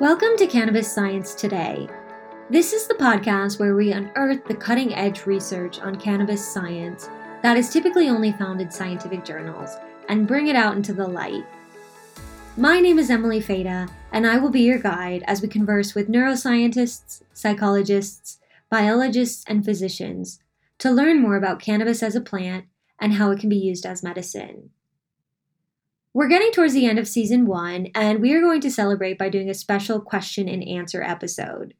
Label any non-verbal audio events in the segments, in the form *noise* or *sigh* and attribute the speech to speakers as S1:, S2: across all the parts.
S1: Welcome to Cannabis Science Today. This is the podcast where we unearth the cutting edge research on cannabis science that is typically only found in scientific journals and bring it out into the light. My name is Emily Feda, and I will be your guide as we converse with neuroscientists, psychologists, biologists, and physicians to learn more about cannabis as a plant and how it can be used as medicine. We're getting towards the end of season one, and we are going to celebrate by doing a special question and answer episode.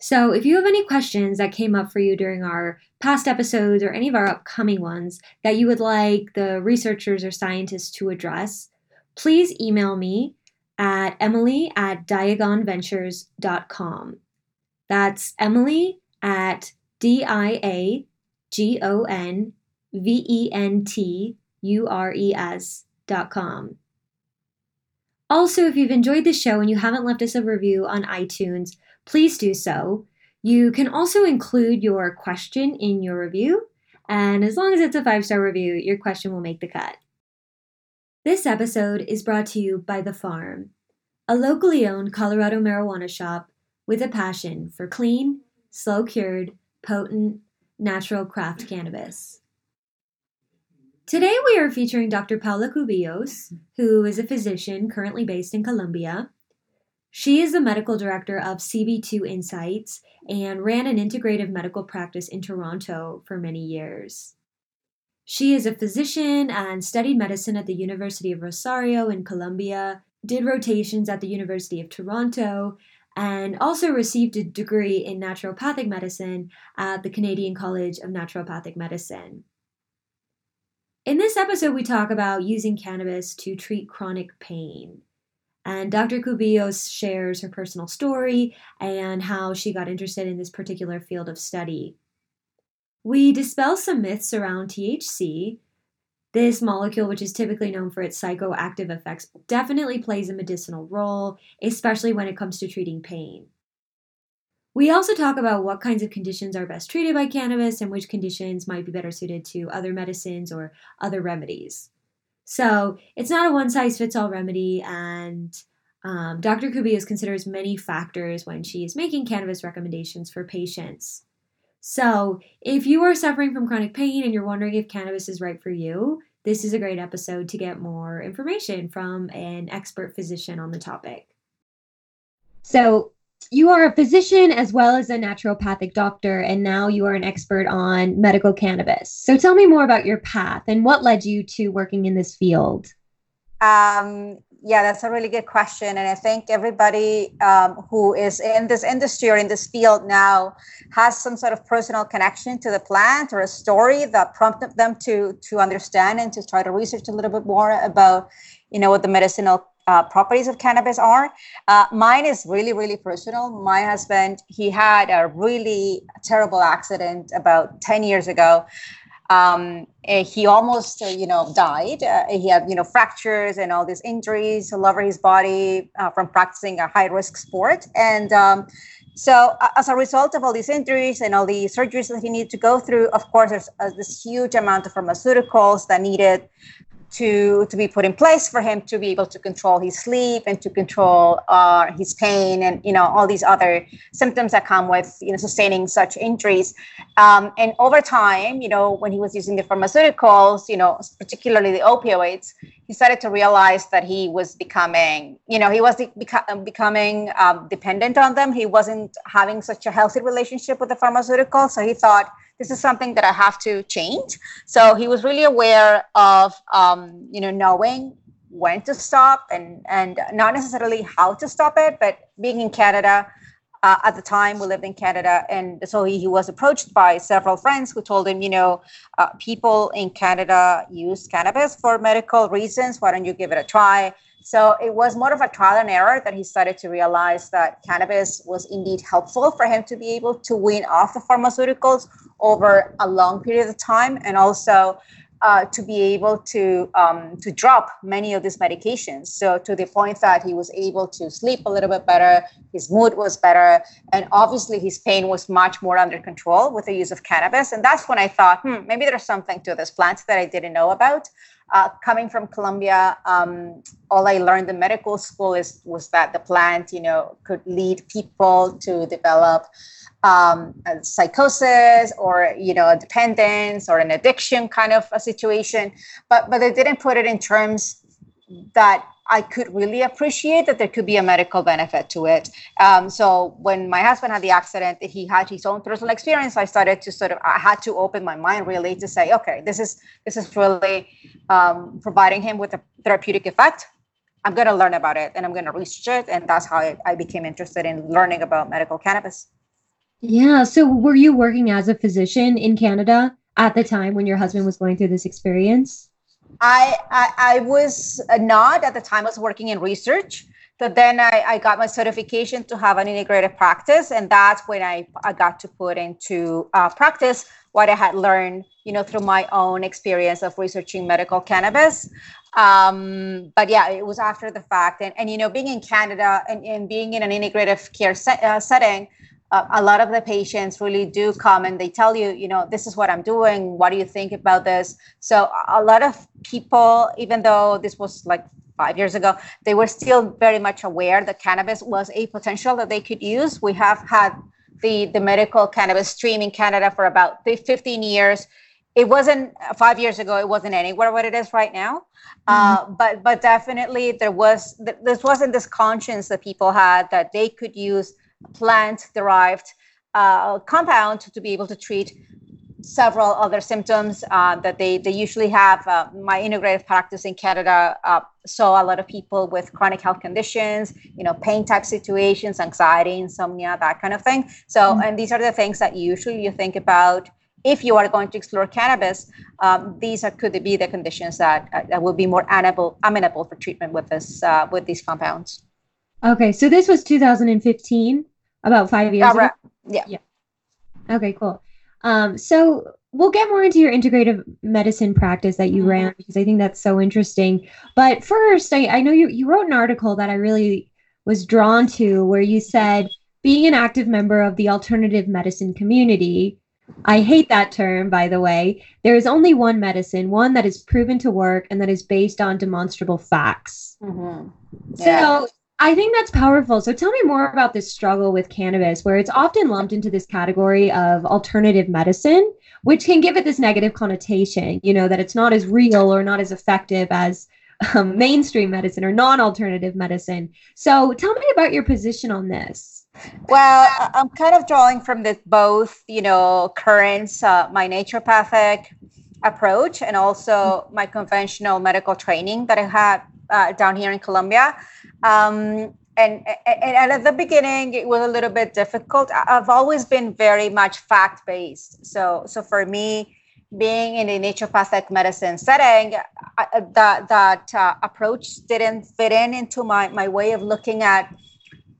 S1: So, if you have any questions that came up for you during our past episodes or any of our upcoming ones that you would like the researchers or scientists to address, please email me at emily at diagonventures.com. That's emily at D I A G O N V E N T U R E S also, if you've enjoyed the show and you haven't left us a review on iTunes, please do so. You can also include your question in your review, and as long as it's a five star review, your question will make the cut. This episode is brought to you by The Farm, a locally owned Colorado marijuana shop with a passion for clean, slow cured, potent, natural craft cannabis. Today we are featuring Dr. Paula Cubillos, who is a physician currently based in Colombia. She is the medical director of CB2 Insights and ran an integrative medical practice in Toronto for many years. She is a physician and studied medicine at the University of Rosario in Colombia, did rotations at the University of Toronto, and also received a degree in naturopathic medicine at the Canadian College of Naturopathic Medicine. In this episode, we talk about using cannabis to treat chronic pain. And Dr. Cubillos shares her personal story and how she got interested in this particular field of study. We dispel some myths around THC. This molecule, which is typically known for its psychoactive effects, definitely plays a medicinal role, especially when it comes to treating pain. We also talk about what kinds of conditions are best treated by cannabis and which conditions might be better suited to other medicines or other remedies. So it's not a one size fits all remedy, and um, Dr. Cubillos considers many factors when she is making cannabis recommendations for patients. So, if you are suffering from chronic pain and you're wondering if cannabis is right for you, this is a great episode to get more information from an expert physician on the topic. So, you are a physician as well as a naturopathic doctor, and now you are an expert on medical cannabis. So tell me more about your path and what led you to working in this field.
S2: Um, yeah, that's a really good question. And I think everybody um, who is in this industry or in this field now has some sort of personal connection to the plant or a story that prompted them to to understand and to try to research a little bit more about, you know, what the medicinal uh, properties of cannabis are. Uh, mine is really, really personal. My husband, he had a really terrible accident about 10 years ago. Um, he almost, uh, you know, died. Uh, he had, you know, fractures and all these injuries all over his body uh, from practicing a high-risk sport. And um, so, as a result of all these injuries and all the surgeries that he needed to go through, of course, there's uh, this huge amount of pharmaceuticals that needed to to be put in place for him to be able to control his sleep and to control uh, his pain and you know all these other symptoms that come with you know sustaining such injuries. Um, and over time you know when he was using the pharmaceuticals you know particularly the opioids he started to realize that he was becoming you know he was beca- becoming um, dependent on them. He wasn't having such a healthy relationship with the pharmaceutical. So he thought this is something that I have to change. So he was really aware of, um, you know, knowing when to stop and and not necessarily how to stop it, but being in Canada. Uh, at the time, we lived in Canada, and so he, he was approached by several friends who told him, you know, uh, people in Canada use cannabis for medical reasons. Why don't you give it a try? So it was more of a trial and error that he started to realize that cannabis was indeed helpful for him to be able to wean off the pharmaceuticals over a long period of time and also uh, to be able to um, to drop many of these medications. So to the point that he was able to sleep a little bit better, his mood was better, and obviously his pain was much more under control with the use of cannabis. And that's when I thought, hmm, maybe there's something to this plant that I didn't know about. Uh, coming from Colombia, um, all I learned in medical school is was that the plant, you know, could lead people to develop um, psychosis or you know dependence or an addiction kind of a situation. But but they didn't put it in terms that I could really appreciate that there could be a medical benefit to it. Um, so when my husband had the accident, he had his own personal experience. I started to sort of I had to open my mind really to say, okay, this is this is really um, providing him with a therapeutic effect. I'm going to learn about it and I'm going to research it, and that's how I, I became interested in learning about medical cannabis.
S1: Yeah. So were you working as a physician in Canada at the time when your husband was going through this experience?
S2: I, I, I was not at the time. I was working in research. But then I, I got my certification to have an integrated practice, and that's when I, I got to put into uh, practice what I had learned, you know, through my own experience of researching medical cannabis. Um, but yeah, it was after the fact, and, and you know, being in Canada and, and being in an integrative care set, uh, setting, uh, a lot of the patients really do come and they tell you, you know, this is what I'm doing. What do you think about this? So a lot of people, even though this was like five years ago, they were still very much aware that cannabis was a potential that they could use. We have had the, the medical cannabis stream in Canada for about 15 years. It wasn't five years ago. It wasn't anywhere what it is right now. Uh, mm-hmm. Uh, but but definitely there was this wasn't this conscience that people had that they could use plant derived uh, compound to be able to treat several other symptoms uh, that they, they usually have. Uh, my integrative practice in Canada uh, saw a lot of people with chronic health conditions, you know, pain type situations, anxiety, insomnia, that kind of thing. So, mm-hmm. and these are the things that usually you think about if you are going to explore cannabis. Um, these are, could be the conditions that, uh, that will be more amenable, amenable for treatment with this uh, with these compounds.
S1: Okay, so this was 2015 about five years ago.
S2: Yeah. Yeah.
S1: Okay, cool. Um, so we'll get more into your integrative medicine practice that you mm-hmm. ran because I think that's so interesting. But first, I, I know you, you wrote an article that I really was drawn to where you said being an active member of the alternative medicine community. I hate that term, by the way. There is only one medicine, one that is proven to work and that is based on demonstrable facts. Mm-hmm. Yeah. So I think that's powerful. So tell me more about this struggle with cannabis, where it's often lumped into this category of alternative medicine, which can give it this negative connotation, you know, that it's not as real or not as effective as um, mainstream medicine or non alternative medicine. So tell me about your position on this.
S2: Well, I'm kind of drawing from this both, you know, currents, uh, my naturopathic approach and also my conventional medical training that I had uh, down here in Colombia. Um, and, and, at the beginning, it was a little bit difficult. I've always been very much fact based. So, so for me, being in a naturopathic medicine setting, I, that that uh, approach didn't fit in into my my way of looking at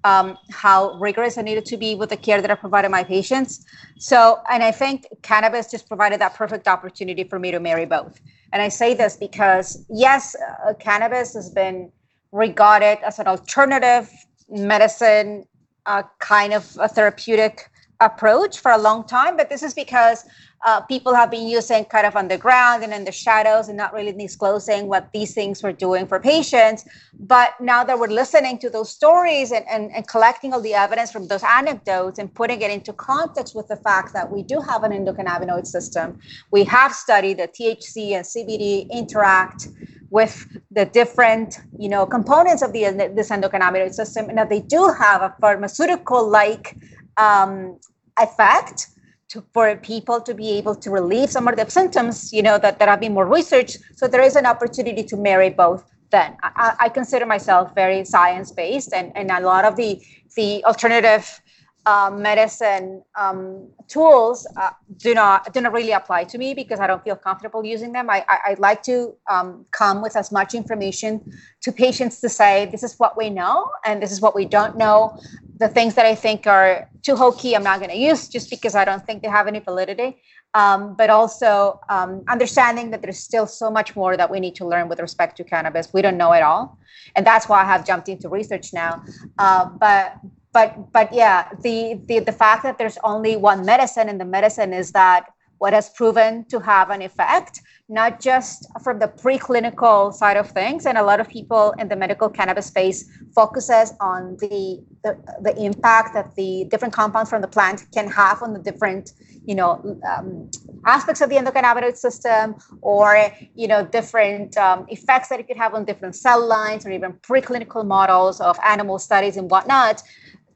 S2: um, how rigorous I needed to be with the care that I provided my patients. So, and I think cannabis just provided that perfect opportunity for me to marry both. And I say this because, yes, uh, cannabis has been regarded as an alternative medicine, uh, kind of a therapeutic approach for a long time, but this is because uh, people have been using kind of underground and in the shadows and not really disclosing what these things were doing for patients. But now that we're listening to those stories and, and, and collecting all the evidence from those anecdotes and putting it into context with the fact that we do have an endocannabinoid system, we have studied that THC and CBD interact with the different you know components of the this endocannabinoid system and that they do have a pharmaceutical like um, effect to, for people to be able to relieve some of the symptoms, you know, that, that have been more researched. So there is an opportunity to marry both then. I, I consider myself very science-based and, and a lot of the, the alternative uh, medicine um, tools uh, do not do not really apply to me because I don't feel comfortable using them. I, I, I like to um, come with as much information to patients to say this is what we know and this is what we don't know the things that I think are too hokey, I'm not going to use just because I don't think they have any validity. Um, but also um, understanding that there's still so much more that we need to learn with respect to cannabis. We don't know it all, and that's why I have jumped into research now. Uh, but but but yeah, the, the the fact that there's only one medicine, and the medicine is that what has proven to have an effect, not just from the preclinical side of things. And a lot of people in the medical cannabis space focuses on the, the, the impact that the different compounds from the plant can have on the different, you know, um, aspects of the endocannabinoid system or, you know, different um, effects that it could have on different cell lines or even preclinical models of animal studies and whatnot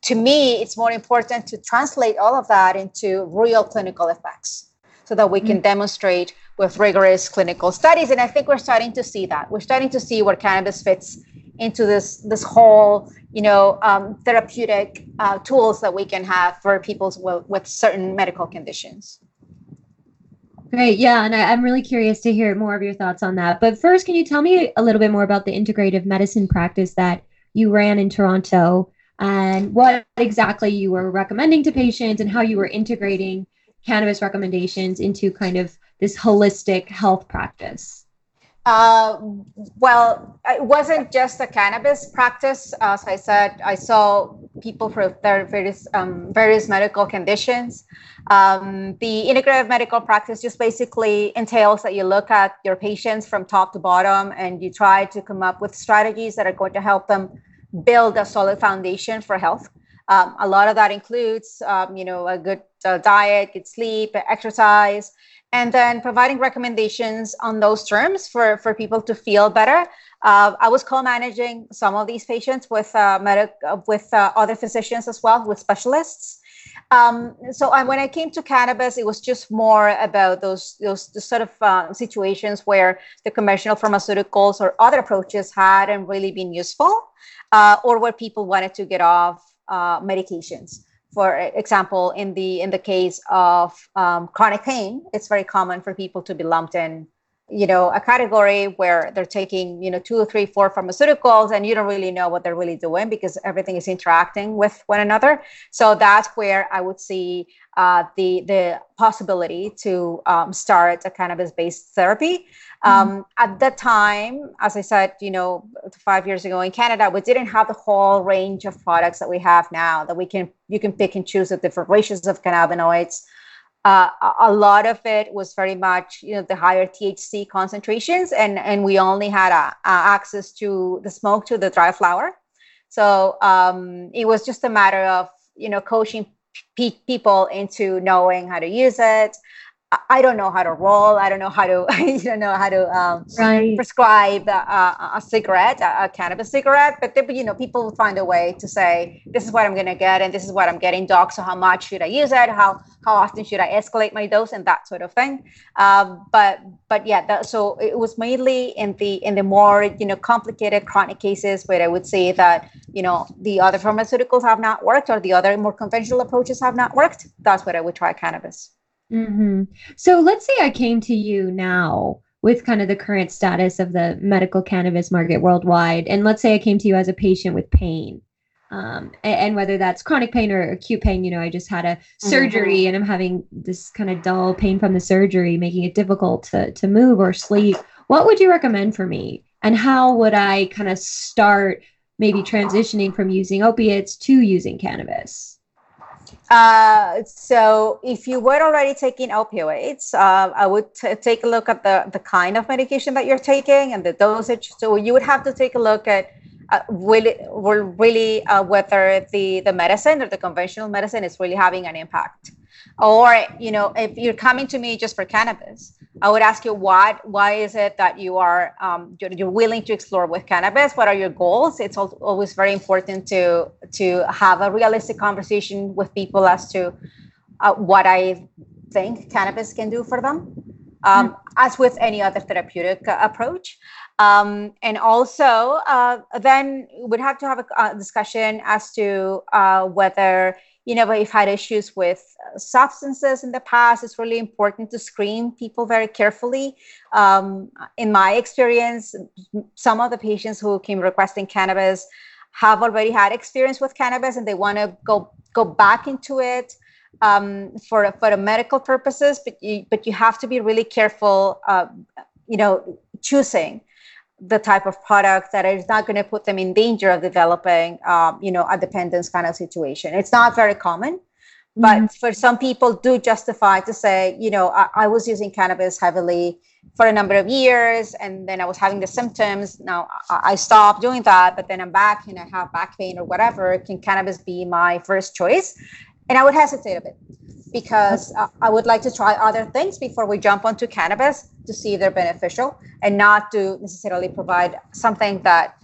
S2: to me, it's more important to translate all of that into real clinical effects so that we can mm-hmm. demonstrate with rigorous clinical studies. And I think we're starting to see that. We're starting to see where cannabis fits into this this whole you know um, therapeutic uh, tools that we can have for people with, with certain medical conditions.
S1: Great, yeah, and I, I'm really curious to hear more of your thoughts on that. But first, can you tell me a little bit more about the integrative medicine practice that you ran in Toronto? and what exactly you were recommending to patients and how you were integrating cannabis recommendations into kind of this holistic health practice?
S2: Uh, well, it wasn't just a cannabis practice. As I said, I saw people for their various um, various medical conditions. Um, the integrative medical practice just basically entails that you look at your patients from top to bottom and you try to come up with strategies that are going to help them build a solid foundation for health. Um, a lot of that includes, um, you know, a good uh, diet, good sleep, exercise, and then providing recommendations on those terms for, for people to feel better. Uh, I was co-managing some of these patients with uh, medic- with uh, other physicians as well, with specialists. Um, so I, when I came to cannabis, it was just more about those those sort of uh, situations where the conventional pharmaceuticals or other approaches hadn't really been useful uh, or where people wanted to get off uh, medications. For example, in the in the case of um, chronic pain, it's very common for people to be lumped in, you know, a category where they're taking, you know, two or three, four pharmaceuticals, and you don't really know what they're really doing because everything is interacting with one another. So that's where I would see uh, the the possibility to um, start a cannabis-based therapy. Mm-hmm. Um, at that time, as I said, you know, five years ago in Canada, we didn't have the whole range of products that we have now. That we can you can pick and choose the different ratios of cannabinoids. Uh, a lot of it was very much you know the higher THC concentrations, and and we only had uh, access to the smoke to the dry flower. So um, it was just a matter of you know coaching people into knowing how to use it I don't know how to roll. I don't know how to, *laughs* you don't know how to um, right. prescribe a, a cigarette, a, a, cannabis cigarette. But they, you know, people will find a way to say, this is what I'm going to get, and this is what I'm getting, doc. So how much should I use it? How how often should I escalate my dose, and that sort of thing. Um, but but yeah, that, so it was mainly in the in the more you know complicated chronic cases where I would say that you know the other pharmaceuticals have not worked or the other more conventional approaches have not worked. That's where I would try cannabis.
S1: Mm-hmm. So let's say I came to you now with kind of the current status of the medical cannabis market worldwide, and let's say I came to you as a patient with pain. Um, and, and, whether that's chronic pain or acute pain, you know, I just had a surgery mm-hmm. and I'm having this kind of dull pain from the surgery, making it difficult to, to move or sleep. What would you recommend for me? And how would I kind of start maybe transitioning from using opiates to using cannabis?
S2: Uh, so if you were already taking opioids, uh, I would t- take a look at the, the kind of medication that you're taking and the dosage. So you would have to take a look at uh, really, really uh, whether the, the medicine or the conventional medicine is really having an impact. Or, you know, if you're coming to me just for cannabis, I would ask you what why is it that you are um, you're, you're, willing to explore with cannabis? What are your goals? It's always very important to to have a realistic conversation with people as to uh, what I think cannabis can do for them, um, mm. as with any other therapeutic uh, approach. Um, and also, uh, then we'd have to have a, a discussion as to uh, whether you know, we've had issues with uh, substances in the past. It's really important to screen people very carefully. Um, in my experience, some of the patients who came requesting cannabis have already had experience with cannabis and they want to go go back into it um, for for medical purposes. But you but you have to be really careful. Uh, you know, choosing the type of product that is not going to put them in danger of developing, um, you know, a dependence kind of situation. It's not very common, but mm-hmm. for some people do justify to say you know I, I, was using cannabis heavily for a number of years and then i was having the symptoms now I, I stopped doing that but then i'm back and i have back pain or whatever can cannabis be my first choice and i would hesitate a bit because uh, i would like to try other things before we jump onto cannabis to see if they're beneficial and not to necessarily provide something that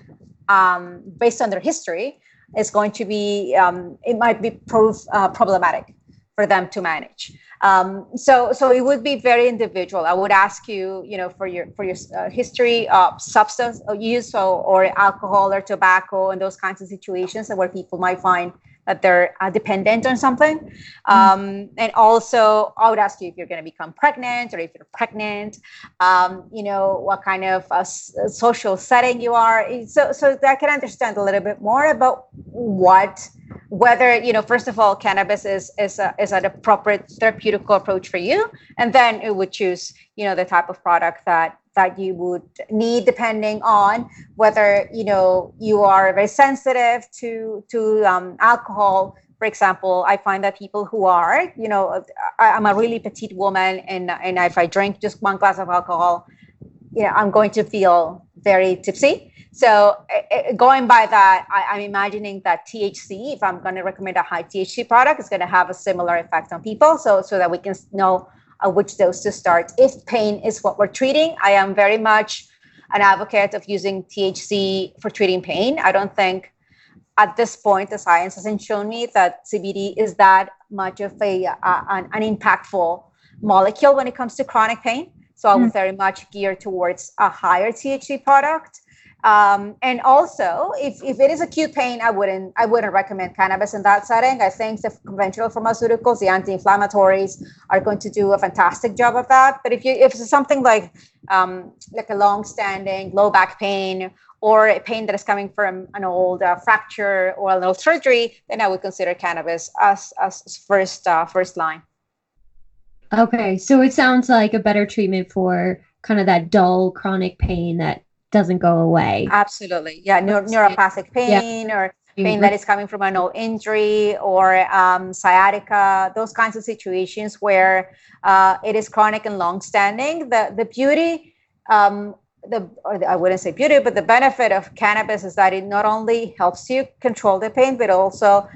S2: um, based on their history is going to be um, it might be proof uh, problematic for them to manage. Um, so so it would be very individual. I would ask you you know for your for your uh, history of substance use or, or alcohol or tobacco and those kinds of situations where people might find that they're uh, dependent on something. Um, and also, I would ask you if you're going to become pregnant or if you're pregnant, um, you know, what kind of uh, social setting you are. So, so that I can understand a little bit more about what, whether, you know, first of all, cannabis is, is, a, is an appropriate therapeutic approach for you. And then it would choose, you know, the type of product that that you would need depending on whether you know you are very sensitive to to um, alcohol. For example i find that people who are you know I, am a really petite woman and and if i drink just one glass of alcohol you know i'm going to feel very tipsy. So going by that I, I'm imagining that thc if i'm going to recommend a high thc product is going to have a similar effect on people. So so that we can know uh, which dose to start. If pain is what we're treating, I am very much an advocate of using THC for treating pain. I don't think at this point the science hasn't shown me that CBD is that much of a uh, an, an, impactful molecule when it comes to chronic pain. So I would mm. very much gear towards a higher THC product. Um, and also, if, if it is acute pain, I wouldn't I wouldn't recommend cannabis in that setting. I think the conventional pharmaceuticals, the anti-inflammatories, are going to do a fantastic job of that. But if you if it's something like um, like a long-standing low back pain or a pain that is coming from an old uh, fracture or an old surgery, then I would consider cannabis as as first uh, first line.
S1: Okay, so it sounds like a better treatment for kind of that dull chronic pain that doesn't go away.
S2: Absolutely. Yeah. Neur- neuropathic pain yeah. or pain that is coming from an old injury or um, sciatica, those kinds of situations where uh, it is chronic and long standing. The, the beauty, um, the, or I wouldn't say beauty, but the benefit of cannabis is that it not only helps you control the pain, but also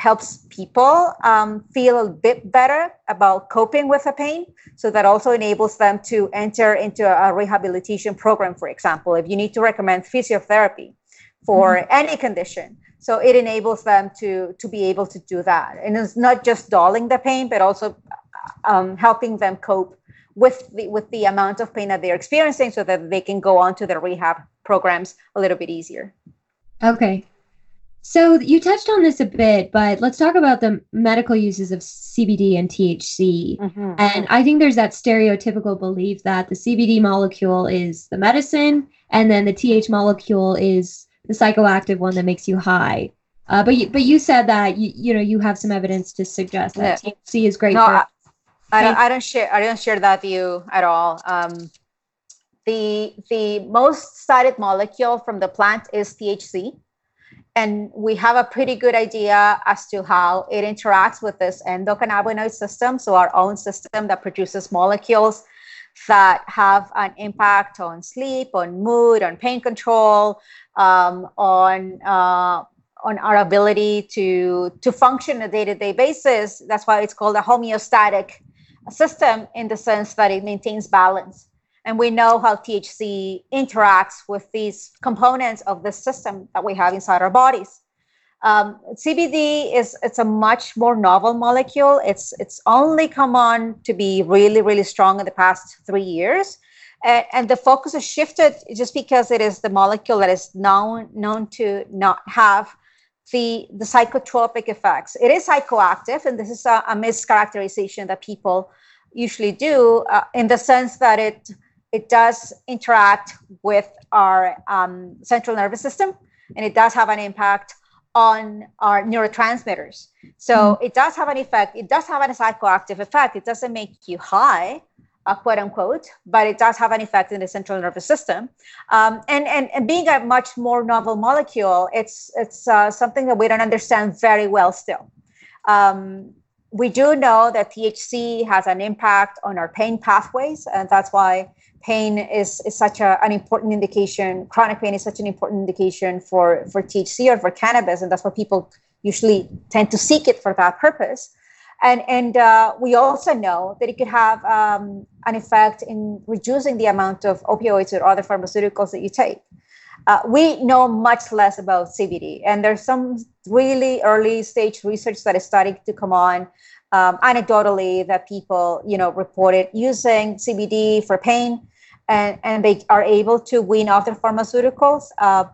S2: helps people um, feel a bit better about coping with the pain. So that also enables them to enter into a rehabilitation program, for example, if you need to recommend physiotherapy for mm-hmm. any condition. So it enables them to, to be able to do that. And it's not just dulling the pain, but also um, helping them cope with the, with the amount of pain that they're experiencing so that they can go on to their rehab programs a little bit easier.
S1: Okay, so you touched on this a bit, but let's talk about the medical uses of CBD and THC. Mm-hmm. And I think there's that stereotypical belief that the CBD molecule is the medicine, and then the TH molecule is the psychoactive one that makes you high. Uh, but you, but you said that you you know you have some evidence to suggest that yeah. THC is great.
S2: No, for- I, I, don't. I don't share. I don't share that view at all. Um, the the most cited molecule from the plant is THC and we have a pretty good idea as to how it interacts with this endocannabinoid system, so our own system that produces molecules that have an impact on sleep, on mood, on pain control, um, on uh, on our ability to to function on a day-to-day basis. That's why it's called a homeostatic system in the sense that it maintains balance and we know how THC interacts with these components of the system that we have inside our bodies. Um, CBD is it's a much more novel molecule. It's it's only come on to be really really strong in the past three years, and, and the focus has shifted just because it is the molecule that is known known to not have the the psychotropic effects. It is psychoactive, and this is a, a mischaracterization that people usually do uh, in the sense that it it does interact with our um, central nervous system and it does have an impact on our neurotransmitters. So mm-hmm. it does have an effect. It does have a psychoactive effect. It doesn't make you high, uh, quote unquote, but it does have an effect in the central nervous system. Um, and, and, and being a much more novel molecule, it's, it's uh, something that we don't understand very well still. Um, we do know that THC has an impact on our pain pathways, and that's why pain is, is such a, an important indication. Chronic pain is such an important indication for, for THC or for cannabis, and that's why people usually tend to seek it for that purpose. And, and uh, we also know that it could have um, an effect in reducing the amount of opioids or other pharmaceuticals that you take. Uh, we know much less about CBD, and there's some really early stage research that is starting to come on um, anecdotally that people, you know, reported using CBD for pain, and and they are able to wean off their pharmaceuticals. Uh,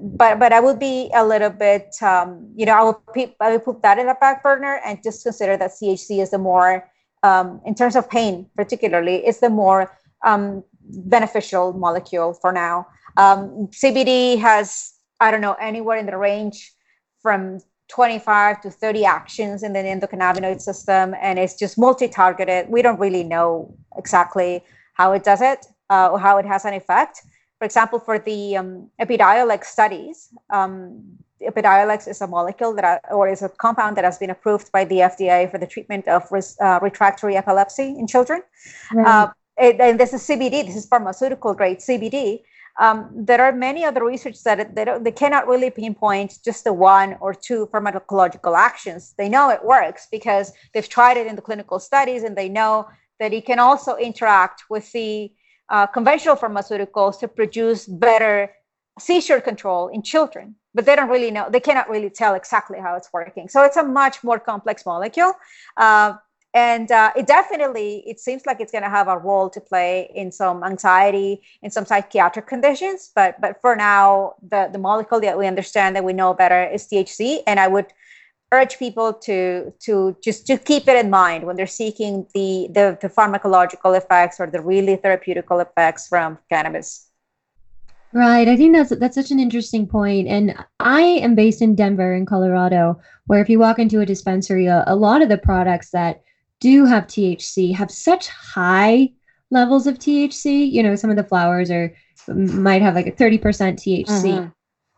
S2: but but I would be a little bit, um, you know, I would pe- I would put that in the back burner and just consider that THC is the more, um, in terms of pain particularly, is the more um, beneficial molecule for now. Um, CBD has, I don't know, anywhere in the range from 25 to 30 actions in the endocannabinoid system, and it's just multi targeted. We don't really know exactly how it does it uh, or how it has an effect. For example, for the um, Epidiolex studies, um, Epidiolex is a molecule that, or is a compound that has been approved by the FDA for the treatment of res, uh, refractory epilepsy in children. Right. Uh, and this is CBD. This is pharmaceutical grade CBD um, there are many other research that they, they cannot really pinpoint just the one or two pharmacological actions. They know it works because they've tried it in the clinical studies and they know that it can also interact with the uh, conventional pharmaceuticals to produce better seizure control in children. But they don't really know they cannot really tell exactly how it's working. So it's a much more complex molecule. Uh, and uh, it definitely it seems like it's going to have a role to play in some anxiety in some psychiatric conditions but but for now the the molecule that we understand that we know better is thc and i would urge people to to just to keep it in mind when they're seeking the the, the pharmacological effects or the really therapeutical effects from cannabis
S1: Right. I think that's that's such an interesting point. And I am based in Denver in Colorado, where if you walk into a dispensary, a, a lot of the products that do have THC have such high levels of THC. You know, some of the flowers are might have like a 30% THC. Mm-hmm.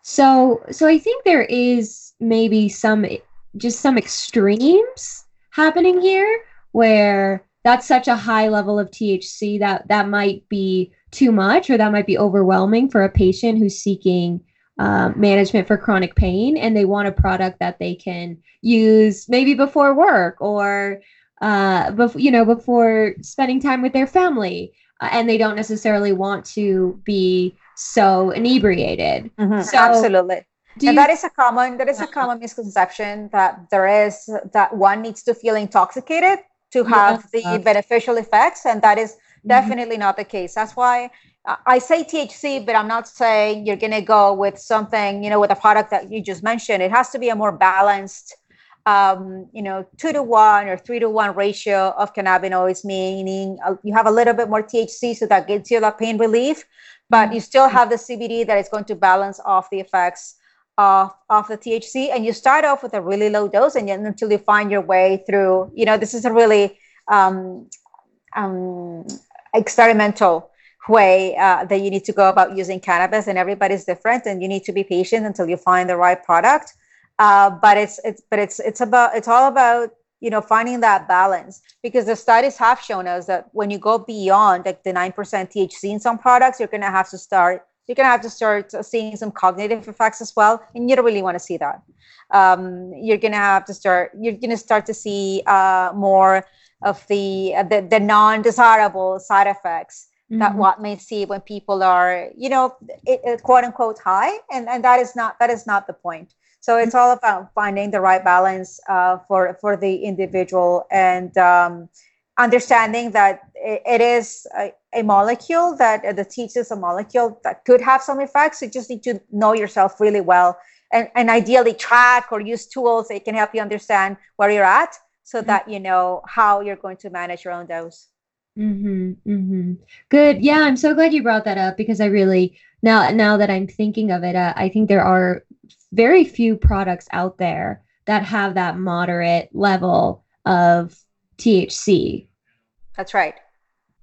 S1: So so I think there is maybe some just some extremes happening here where that's such a high level of THC that that might be too much or that might be overwhelming for a patient who's seeking uh, management for chronic pain and they want a product that they can use maybe before work or uh, before you know before spending time with their family, uh, and they don't necessarily want to be so inebriated.
S2: Mm-hmm. So, Absolutely. and that is a common that is a common misconception that there is that one needs to feel intoxicated to have the beneficial effects, and that is mm-hmm. definitely not the case. That's why I say THC, but I'm not saying you're going to go with something, you know, with a product that you just mentioned. It has to be a more balanced um, you know, two to one or three to one ratio of cannabinoids, meaning uh, you have a little bit more THC, so that gives you that pain relief, but you still have the CBD that is going to balance off the effects of, of the THC. And you start off with a really low dose, and then until you find your way through, you know, this is a really um, um, experimental way uh, that you need to go about using cannabis, and everybody's different, and you need to be patient until you find the right product. Uh, but it's it's but it's it's about it's all about you know finding that balance because the studies have shown us that when you go beyond like the 9% thc in some products you're going to have to start you're going to have to start seeing some cognitive effects as well and you don't really want to see that um, you're going to have to start you're going to start to see uh, more of the, uh, the, the non-desirable side effects mm-hmm. that what may see when people are you know it, it, quote unquote high and and that is not that is not the point so it's all about finding the right balance uh, for for the individual and um, understanding that it, it is a, a, molecule that uh, the teach is a molecule that could have some effects. You just need to know yourself really well and, and ideally track or use tools that can help you understand where you're at so mm-hmm. that you know how you're going to manage your own dose.
S1: Mm-hmm, mm-hmm. Good. Yeah, I'm so glad you brought that up because I really now now that I'm thinking of it, uh, I think there are very few products out there that have that moderate level of THC.
S2: That's right.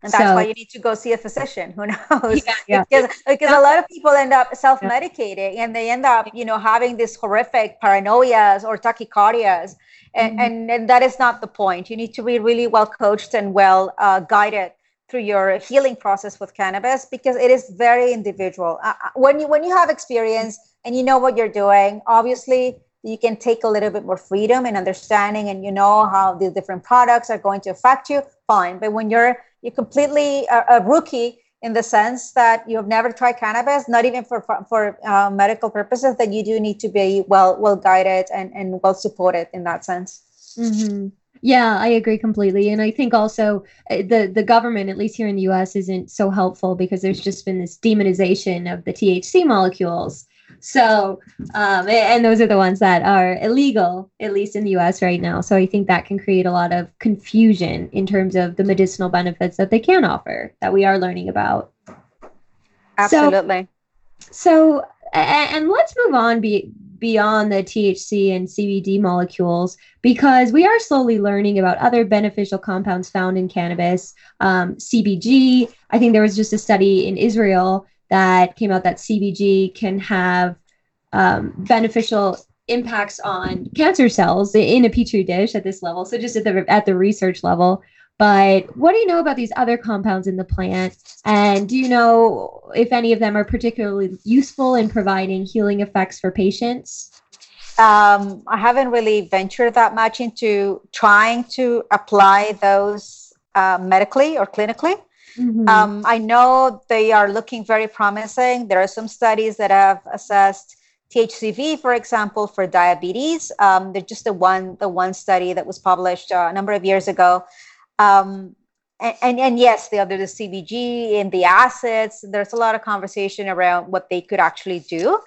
S2: And that's so, why you need to go see a physician. Who *laughs* knows? Yeah, yeah. because because a lot of people end up self-medicating and they end up, you know, having these horrific paranoias or tachycardias. And, mm-hmm. and, and that is not the point. You need to be really well coached and well uh, guided through your healing process with cannabis because it is very individual. Uh, uh, when you when you have experience and you know what you're doing, obviously you can take a little bit more freedom and understanding and you know how these different products are going to affect you fine but when you're you're completely a, a rookie in the sense that you have never tried cannabis not even for for uh, medical purposes that you do need to be well well guided and and well supported in that sense
S1: mm-hmm. Yeah, I agree completely, and I think also uh, the the government, at least here in the U.S., isn't so helpful because there's just been this demonization of the THC molecules, so, um, and those are the ones that are illegal, at least in the US right now. So I think that can create a lot of confusion in terms of the medicinal benefits that they can offer that we are learning about.
S2: Absolutely.
S1: So, so and let's move on be, beyond the THC and CBD molecules because we are slowly learning about other beneficial compounds found in cannabis. Um, CBG, I think there was just a study in Israel that came out that CBG can have um, beneficial impacts on cancer cells in a petri dish at this level. So just at the at the research level. But what do you know about these other compounds in the plant? And do you know if any of them are particularly useful in providing healing effects for patients?
S2: Um, I haven't really ventured that much into trying to apply those uh, medically or clinically. Mm-hmm. Um, I know they are looking very promising. There are some studies that have assessed THCV, for example, for diabetes. Um, there's just the one the one study that was published uh, a number of years ago. Um, and, and, and, yes, the other the CBG and the assets. There's a lot of conversation around what they could actually do.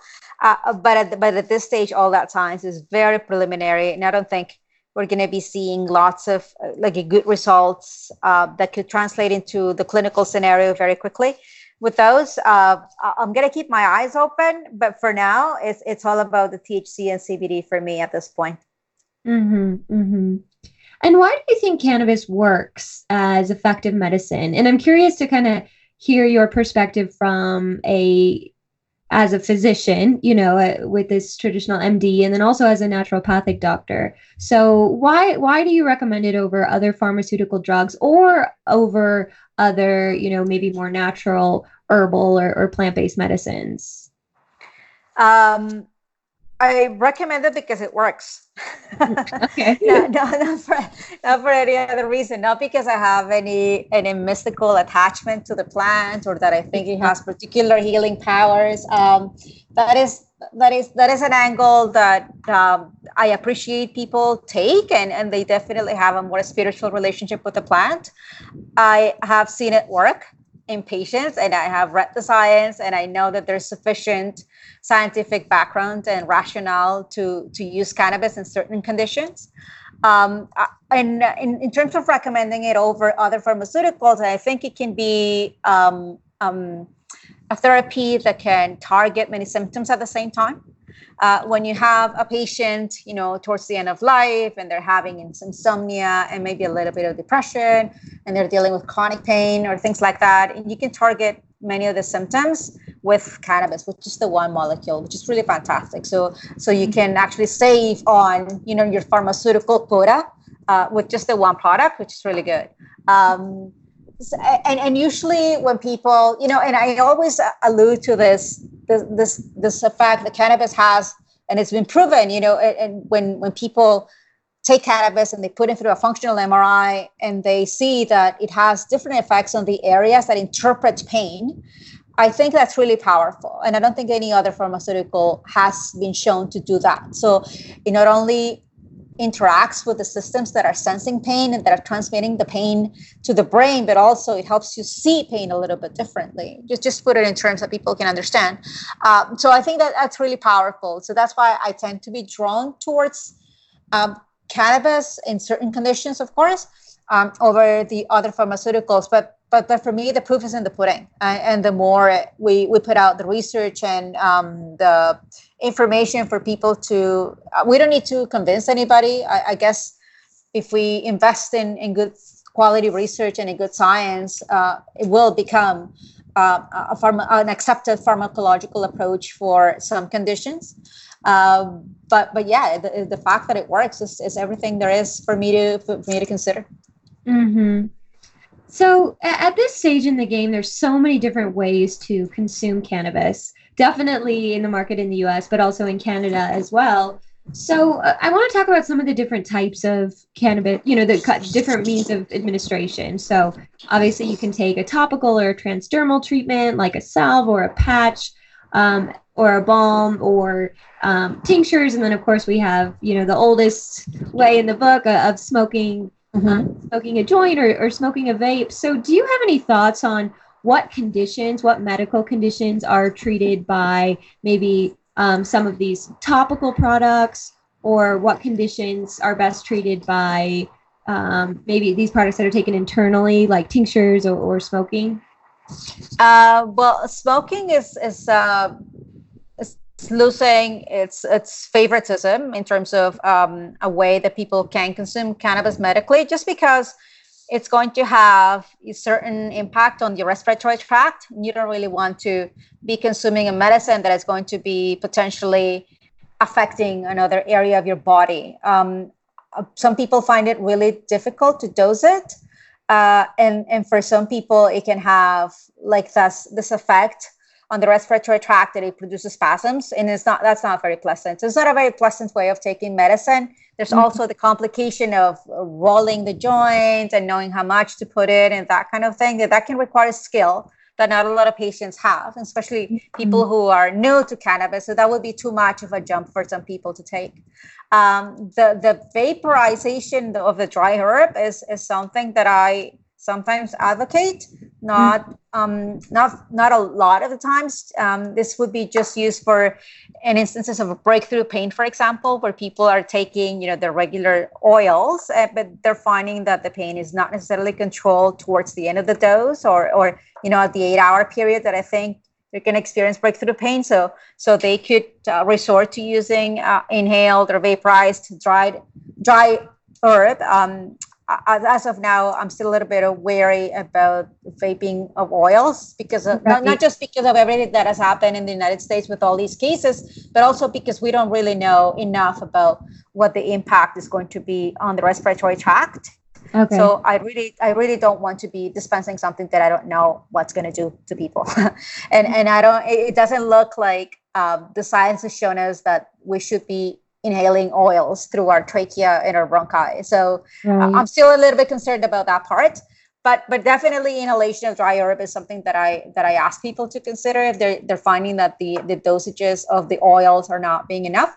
S2: Uh, but at the, but at this stage, all that science is very preliminary, and I don't think we're going to be seeing lots of uh, like good results uh, that could translate into the clinical scenario very quickly with those uh, i'm going to keep my eyes open but for now it's it's all about the thc and cbd for me at this point
S1: mm-hmm, mm-hmm. And why do you think cannabis works as effective medicine and i'm curious to kind of hear your perspective from a as a physician, you know, uh, with this traditional MD, and then also as a naturopathic doctor. So why why do you recommend it over other pharmaceutical drugs or over other, you know, maybe more natural herbal or, or plant based medicines?
S2: Um, I recommend it because it works. okay. *laughs* no, no, not for not for any other reason. Not because I have any any mystical attachment to the plant or that I think it has particular healing powers. Um, that is that is that is an angle that um, I appreciate people take, and and they definitely have a more spiritual relationship with the plant. I have seen it work in patients, and I have read the science, and I know that there's sufficient scientific background and rationale to, to use cannabis in certain conditions. Um, and in, in terms of recommending it over other pharmaceuticals, I think it can be um, um, a therapy that can target many symptoms at the same time. Uh, when you have a patient, you know, towards the end of life and they're having insomnia and maybe a little bit of depression and they're dealing with chronic pain or things like that, and you can target many of the symptoms with cannabis with just the one molecule which is really fantastic. So so you can actually save on you know your pharmaceutical quota uh, with just the one product which is really good. Um, and, and usually when people you know and i always allude to this this this, this fact that cannabis has and it's been proven you know and, and when when people take cannabis and they put it through a functional MRI and they see that it has different effects on the areas that interpret pain, I think that's really powerful. And I don't think any other pharmaceutical has been shown to do that. So it not only interacts with the systems that are sensing pain and that are transmitting the pain to the brain, but also it helps you see pain a little bit differently. Just just put it in terms that people can understand. Um, so I think that that's really powerful. So that's why I tend to be drawn towards um, cannabis in certain conditions, of course, um, over the other pharmaceuticals. But but but for me, the proof is in the pudding, and, and the more we we put out the research and um, the information for people to, uh, we don't need to convince anybody. I, I guess if we invest in in good quality research and in good science, uh, it will become uh, a pharma- an accepted pharmacological approach for some conditions. Um, but but yeah, the, the fact that it works is, is everything there is for me to for me to consider.
S1: Mm-hmm. So at this stage in the game, there's so many different ways to consume cannabis. Definitely in the market in the U.S., but also in Canada as well. So uh, I want to talk about some of the different types of cannabis, you know, the different means of administration. So obviously you can take a topical or a transdermal treatment like a salve or a patch um, or a balm or um, tinctures. And then of course we have, you know, the oldest way in the book uh, of smoking, mm-hmm. smoking a joint or, or smoking a vape. So do you have any thoughts on what conditions, what medical conditions are treated by maybe um, some of these topical products or what conditions are best treated by um, maybe these products that are taken internally like tinctures or, or smoking
S2: uh, well smoking is is, uh, is losing its its favoritism in terms of um, a way that people can consume cannabis medically just because it's going to have a certain impact on your respiratory tract. You don't really want to be consuming a medicine that is going to be potentially affecting another area of your body. Um, uh, some people find it really difficult to dose it. Uh, and, and for some people, it can have like this, this effect on the respiratory tract that it produces spasms. And it's not, that's not very pleasant. So it's not a very pleasant way of taking medicine there's mm-hmm. also the complication of rolling the joint and knowing how much to put in and that kind of thing. That that can require skill that not a lot of patients have, especially mm-hmm. people who are new to cannabis. So that would be too much of a jump for some people to take. Um, the the vaporization of the dry herb is is something that I sometimes advocate not mm-hmm. um, not not a lot of the times um, this would be just used for in instances of a breakthrough pain for example where people are taking you know their regular oils uh, but they're finding that the pain is not necessarily controlled towards the end of the dose or or you know at the eight hour period that i think they're going to experience breakthrough pain so so they could uh, resort to using uh, inhaled or vaporized dried dry herb um, as of now, I'm still a little bit wary about vaping of oils because of, not, not just because of everything that has happened in the United States with all these cases, but also because we don't really know enough about what the impact is going to be on the respiratory tract. Okay. So I really, I really don't want to be dispensing something that I don't know what's going to do to people, *laughs* and and I don't. It doesn't look like um, the science has shown us that we should be inhaling oils through our trachea and our bronchi. So uh, right. I'm still a little bit concerned about that part. But, but definitely inhalation of dry herb is something that I that I ask people to consider if they're they're finding that the the dosages of the oils are not being enough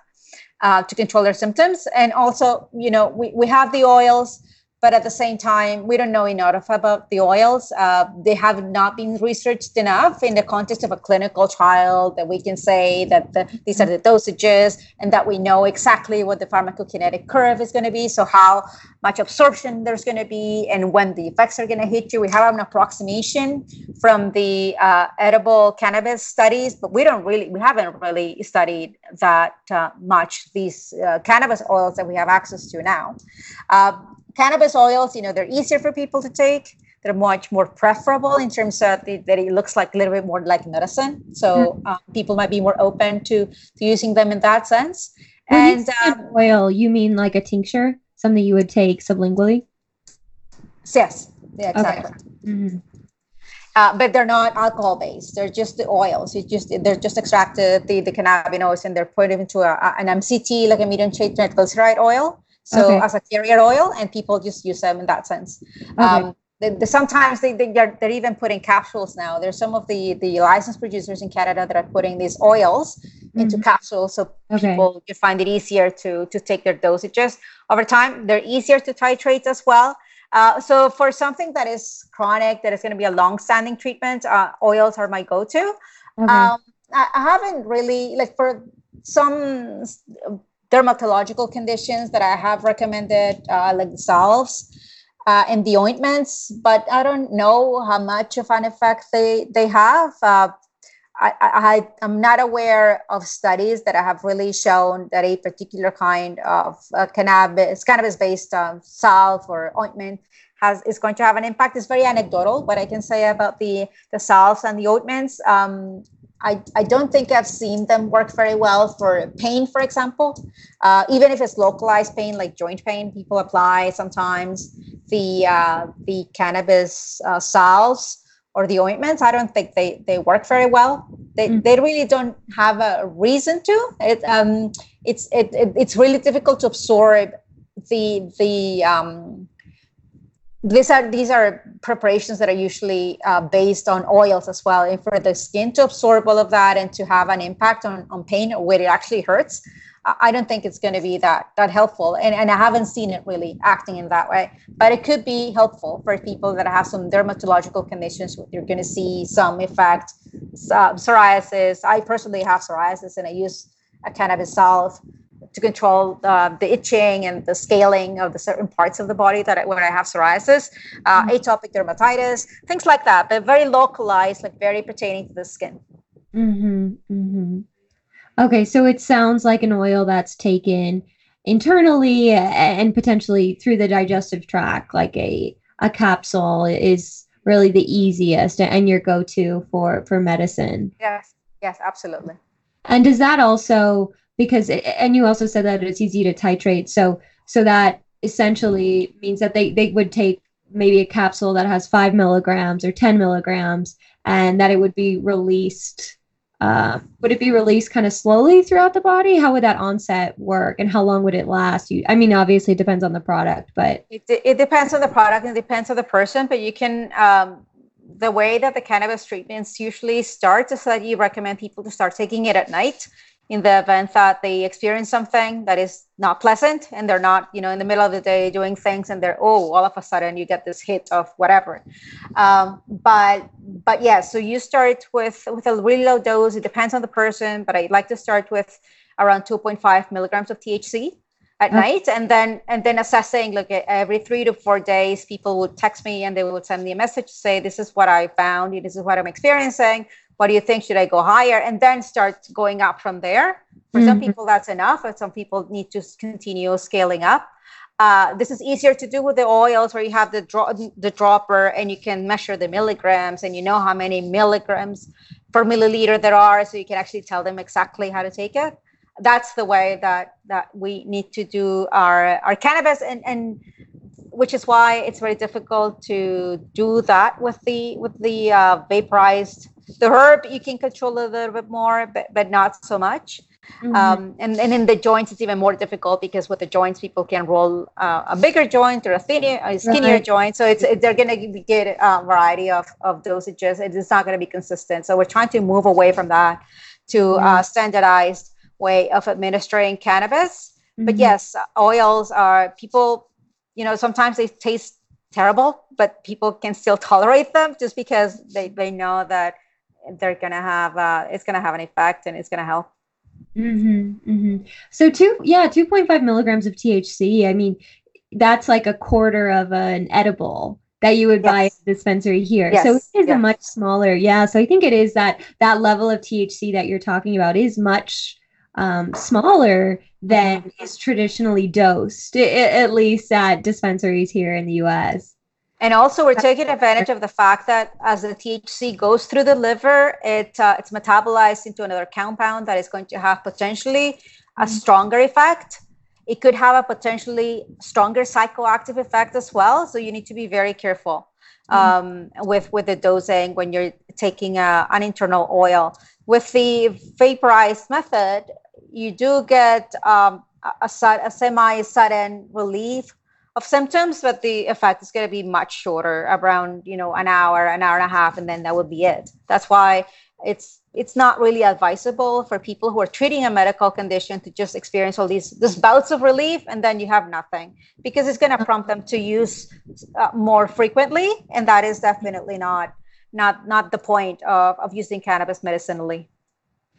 S2: uh, to control their symptoms. And also, you know, we, we have the oils but at the same time, we don't know enough about the oils. Uh, they have not been researched enough in the context of a clinical trial that we can say that the, these are the dosages and that we know exactly what the pharmacokinetic curve is going to be. So, how much absorption there's going to be and when the effects are going to hit you. We have an approximation from the uh, edible cannabis studies, but we don't really, we haven't really studied that uh, much these uh, cannabis oils that we have access to now. Cannabis oils, you know, they're easier for people to take. They're much more preferable in terms of the, that it looks like a little bit more like medicine. So mm-hmm. um, people might be more open to, to using them in that sense.
S1: When and um, oil, you mean like a tincture, something you would take sublingually?
S2: Yes. Yeah, exactly. Okay. Mm-hmm. Uh, but they're not alcohol based. They're just the oils. It's just they're just extracted the, the cannabinoids and they're put into a, an MCT, like a medium chain triglyceride oil, so okay. as a carrier oil, and people just use them in that sense. Okay. Um, the, the, sometimes they, they are, they're even putting capsules now. There's some of the the licensed producers in Canada that are putting these oils mm-hmm. into capsules, so okay. people can find it easier to to take their dosages over time. They're easier to titrate as well. Uh, so for something that is chronic, that is going to be a long-standing treatment, uh, oils are my go-to. Um, I, I haven't really like for some dermatological conditions that I have recommended, uh, like the salves uh, and the ointments, but I don't know how much of an effect they they have. Uh, I, I, am not aware of studies that have really shown that a particular kind of uh, cannabis, cannabis-based um, salve or ointment has is going to have an impact. It's very anecdotal what I can say about the the salves and the ointments. Um, I, I don't think I've seen them work very well for pain, for example. Uh, even if it's localized pain, like joint pain, people apply sometimes the uh, the cannabis uh, salves or the ointments. I don't think they, they work very well. They, mm. they really don't have a reason to. It um it's it, it it's really difficult to absorb the the um these are these are preparations that are usually uh, based on oils as well. And for the skin to absorb all of that and to have an impact on, on pain where it actually hurts i don't think it's going to be that that helpful. And, and i haven't seen it really acting in that way. But it could be helpful for people that have some dermatological conditions. You're going to see some effect uh, psoriasis. I personally have psoriasis and i use a cannabis salve to control uh, the itching and the scaling of the certain parts of the body that I, when I have psoriasis, uh, mm-hmm. atopic dermatitis, things like that. But very localized, like very pertaining to the skin.
S1: Mm-hmm, mm-hmm. Okay, so it sounds like an oil that's taken internally and potentially through the digestive tract, like a a capsule is really the easiest and your go-to for for medicine.
S2: Yes, yes, absolutely.
S1: And does that also because and you also said that it's easy to titrate. So so that essentially means that they they would take maybe a capsule that has five milligrams or 10 milligrams and that it would be released uh, would it be released kind of slowly throughout the body? How would that onset work and how long would it last? You i mean obviously it depends on the product but
S2: it, it depends on the product and depends on the person but you can um, the way that the cannabis treatments usually start is that you recommend people to start taking it at night in the event that they experience something that is not pleasant and they're not you know in the middle of the day doing things and they're oh all of a sudden you get this hit of whatever. Um, but but yeah so you start with with a really low dose. It depends on the person but i like to start with around 2.5 milligrams of thc at okay. night. And then and then assessing like every three to four days people would text me and they would send me a message to say this is what i found this is what i'm experiencing what do you think? Should i go higher? And then start going up from there. For mm-hmm. some people that's enough and some people need to continue scaling up. Uh, this is easier to do with the oils where you have the, dro- the dropper and you can measure the milligrams and you know how many milligrams per milliliter there are so you can actually tell them exactly how to take it. That's the way that that we need to do our our cannabis and and which is why it's very difficult to do that with the with the uh, vaporized the herb you can control a little bit more but, but not so much mm-hmm. um, and, and in the joints it's even more difficult because with the joints people can roll uh, a bigger joint or a thinner a skinnier right. joint so it's it, they're going to get a variety of, of dosages it's not going to be consistent so we're trying to move away from that to mm-hmm. uh, standardized way of administering cannabis mm-hmm. but yes oils are people you know sometimes they taste terrible but people can still tolerate them just because they, they know that they're gonna have uh, it's gonna have an effect and it's gonna help.
S1: Mm-hmm, mm-hmm. So two, yeah, two point five milligrams of THC. I mean, that's like a quarter of an edible that you would yes. buy at the dispensary here. Yes. So it is yes. a much smaller, yeah. So I think it is that that level of THC that you're talking about is much um, smaller than mm-hmm. is traditionally dosed, at least at dispensaries here in the U.S.
S2: And also, we're taking advantage of the fact that as the THC goes through the liver, it uh, it's metabolized into another compound that is going to have potentially a mm-hmm. stronger effect. It could have a potentially stronger psychoactive effect as well. So you need to be very careful mm-hmm. um, with with the dosing when you're taking a, an internal oil. With the vaporized method, you do get um, a, a semi sudden relief of symptoms, but the effect is going to be much shorter, around you know an hour, an hour and a half, and then that would be it. That's why it's it's not really advisable for people who are treating a medical condition to just experience all these these bouts of relief and then you have nothing because it's going to prompt them to use uh, more frequently and that is definitely not not not the point of, of using cannabis medicinally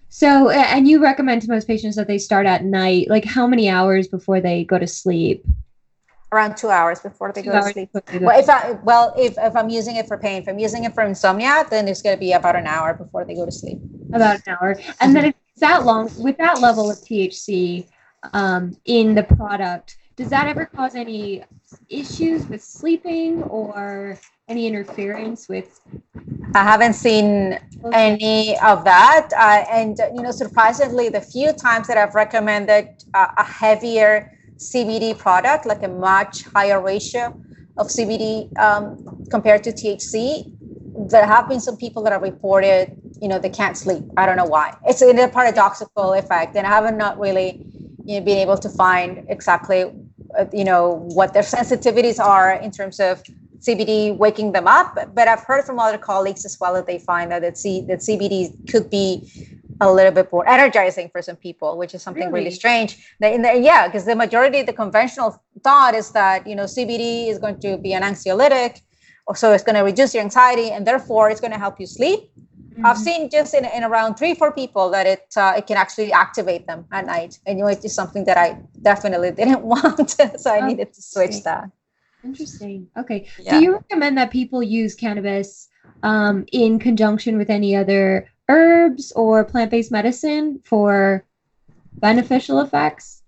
S1: so and you recommend to most patients that they start at night like how many hours before they go to sleep
S2: around two hours before they two go to sleep. Well, if I well, if, if I'm using it for pain, if I'm using it for insomnia, then it's going to be about an hour before they go to sleep.
S1: About an hour, and then if it's that long with that level of THC um, in the product, does that ever cause any issues with sleeping or any interference with
S2: I haven't seen any of that. Uh, and, you know, surprisingly, the few times that I've recommended uh, a heavier CBD product, like a much higher ratio of CBD um, compared to THC, there have been some people that have reported, you know, they can't sleep. I don't know why. It's in a paradoxical effect. And I haven't not really you know, been able to find exactly, uh, you know, what their sensitivities are in terms of CBD waking them up. But I've heard from other colleagues as well that they find that C, that CBD could be a little bit more energizing for some people, which is something really, really strange. In the, yeah, because the majority, of the conventional thought is that you know CBD is going to be an anxiolytic, or so it's going to reduce your anxiety, and therefore it's going to help you sleep. Mm-hmm. I've seen just in, in around three, four people that it uh, it can actually activate them at night, and you know it's just something that I definitely *laughs* didn't want, *laughs* so I oh, needed to switch that.
S1: Interesting. Okay. Yeah. Do you recommend that people use cannabis um, in conjunction with any other herbs or plant-based medicine for beneficial effects?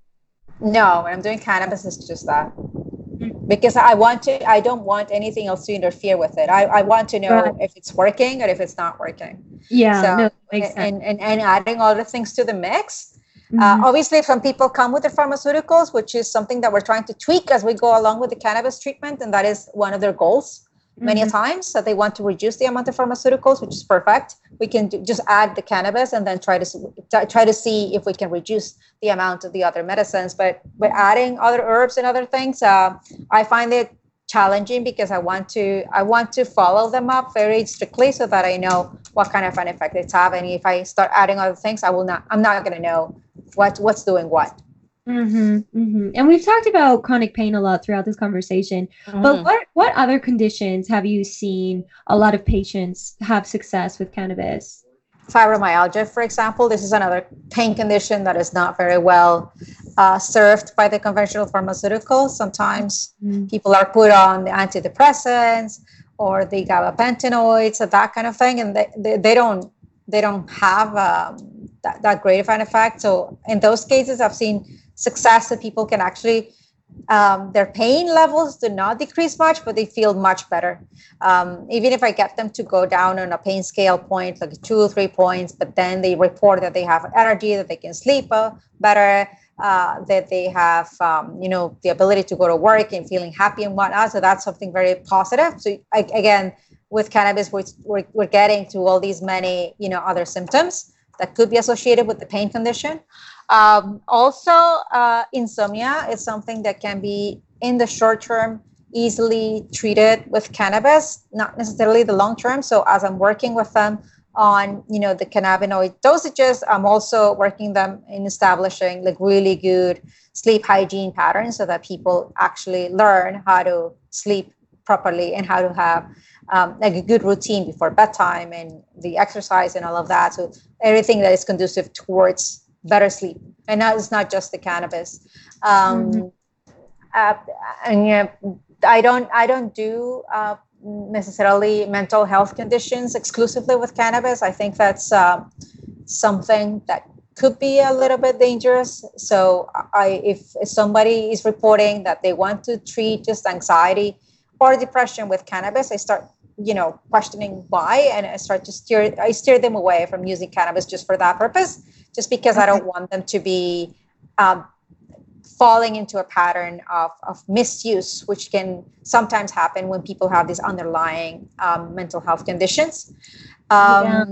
S2: No, when I'm doing cannabis, it's just that. Mm-hmm. Because I want to, I don't want anything else to interfere with it. I, I want to know right. if it's working or if it's not working.
S1: Yeah. So, no,
S2: and, and, and adding all the things to the mix uh, mm-hmm. Uh, obviously, some people come with their pharmaceuticals, which is something that we're trying to tweak as we go along with the cannabis treatment, and that is one of their goals. Mm-hmm. Many times that they want to reduce the amount of pharmaceuticals, which is perfect. We can do, just add the cannabis and then try to try to see if we can reduce the amount of the other medicines. But by adding other herbs and other things, uh, I find it challenging because I want to I want to follow them up very strictly so that I know what kind of an effect it's having. If I start adding other things, I will not. I'm not going to know what what's doing what.
S1: Mm-hmm, mm-hmm. And we've talked about chronic pain a lot throughout this conversation. Mm-hmm. But what what other conditions have you seen a lot of patients have success with cannabis?
S2: Fibromyalgia, for example, this is another pain condition that is not very well uh, served by the conventional pharmaceuticals. Sometimes mm-hmm. people are put on the antidepressants or the gabapentinoids or that kind of thing, and they, they, they don't they don't have um, that, that great of an effect. So in those cases, I've seen success that people can actually um, their pain levels do not decrease much, but they feel much better. Um, even if I get them to go down on a pain scale point, like two or three points, but then they report that they have energy, that they can sleep uh, better, uh, that they have, um, you know, the ability to go to work and feeling happy and whatnot. So that's something very positive. So I, again, with cannabis, we're, we're, we're getting to all these many, you know, other symptoms that could be associated with the pain condition. Um, also, uh, insomnia is something that can be in the short term easily treated with cannabis, not necessarily the long term. So as I'm working with them on, you know, the cannabinoid dosages, I'm also working them in establishing like really good sleep hygiene patterns so that people actually learn how to sleep properly and how to have um, like a good routine before bedtime and the exercise and all of that. So everything that is conducive towards better sleep, and that is not just the cannabis. Um, mm-hmm. uh, and yeah, I don't I don't do uh, necessarily mental health conditions exclusively with cannabis. I think that's uh, something that could be a little bit dangerous. So I if, if somebody is reporting that they want to treat just anxiety or depression with cannabis, I start, you know, questioning why, and I start to steer. I steer them away from using cannabis just for that purpose, just because okay. I don't want them to be um, falling into a pattern of, of misuse, which can sometimes happen when people have these underlying um, mental health conditions. Um, yeah.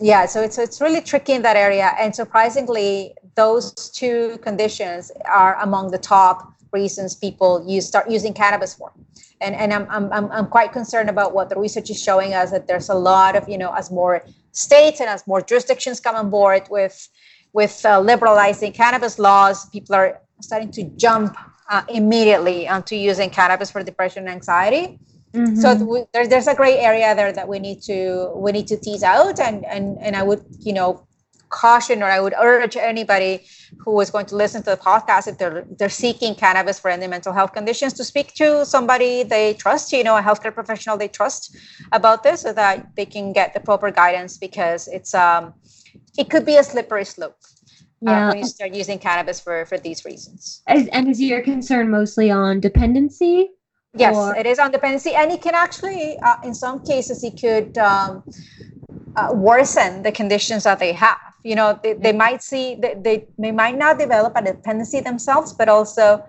S2: yeah, so it's it's really tricky in that area, and surprisingly, those two conditions are among the top reasons people use start using cannabis for and and I'm, I'm i'm quite concerned about what the research is showing us that there's a lot of you know as more states and as more jurisdictions come on board with with uh, liberalizing cannabis laws people are starting to jump uh, immediately onto using cannabis for depression and anxiety mm-hmm. so th- there, there's a gray area there that we need to we need to tease out and and and i would you know caution or I would urge anybody who is going to listen to the podcast if they're they're seeking cannabis for any mental health conditions to speak to somebody they trust, you know, a healthcare professional they trust about this so that they can get the proper guidance because it's um it could be a slippery slope. yeah. uh, when you start using cannabis for for these reasons.
S1: And is your concern mostly on dependency?
S2: Yes, or? it is on dependency, and it can actually, uh, in some cases, it could um, uh, worsen the conditions that they have. You know, they, they might see they, they they might not develop a dependency themselves, but also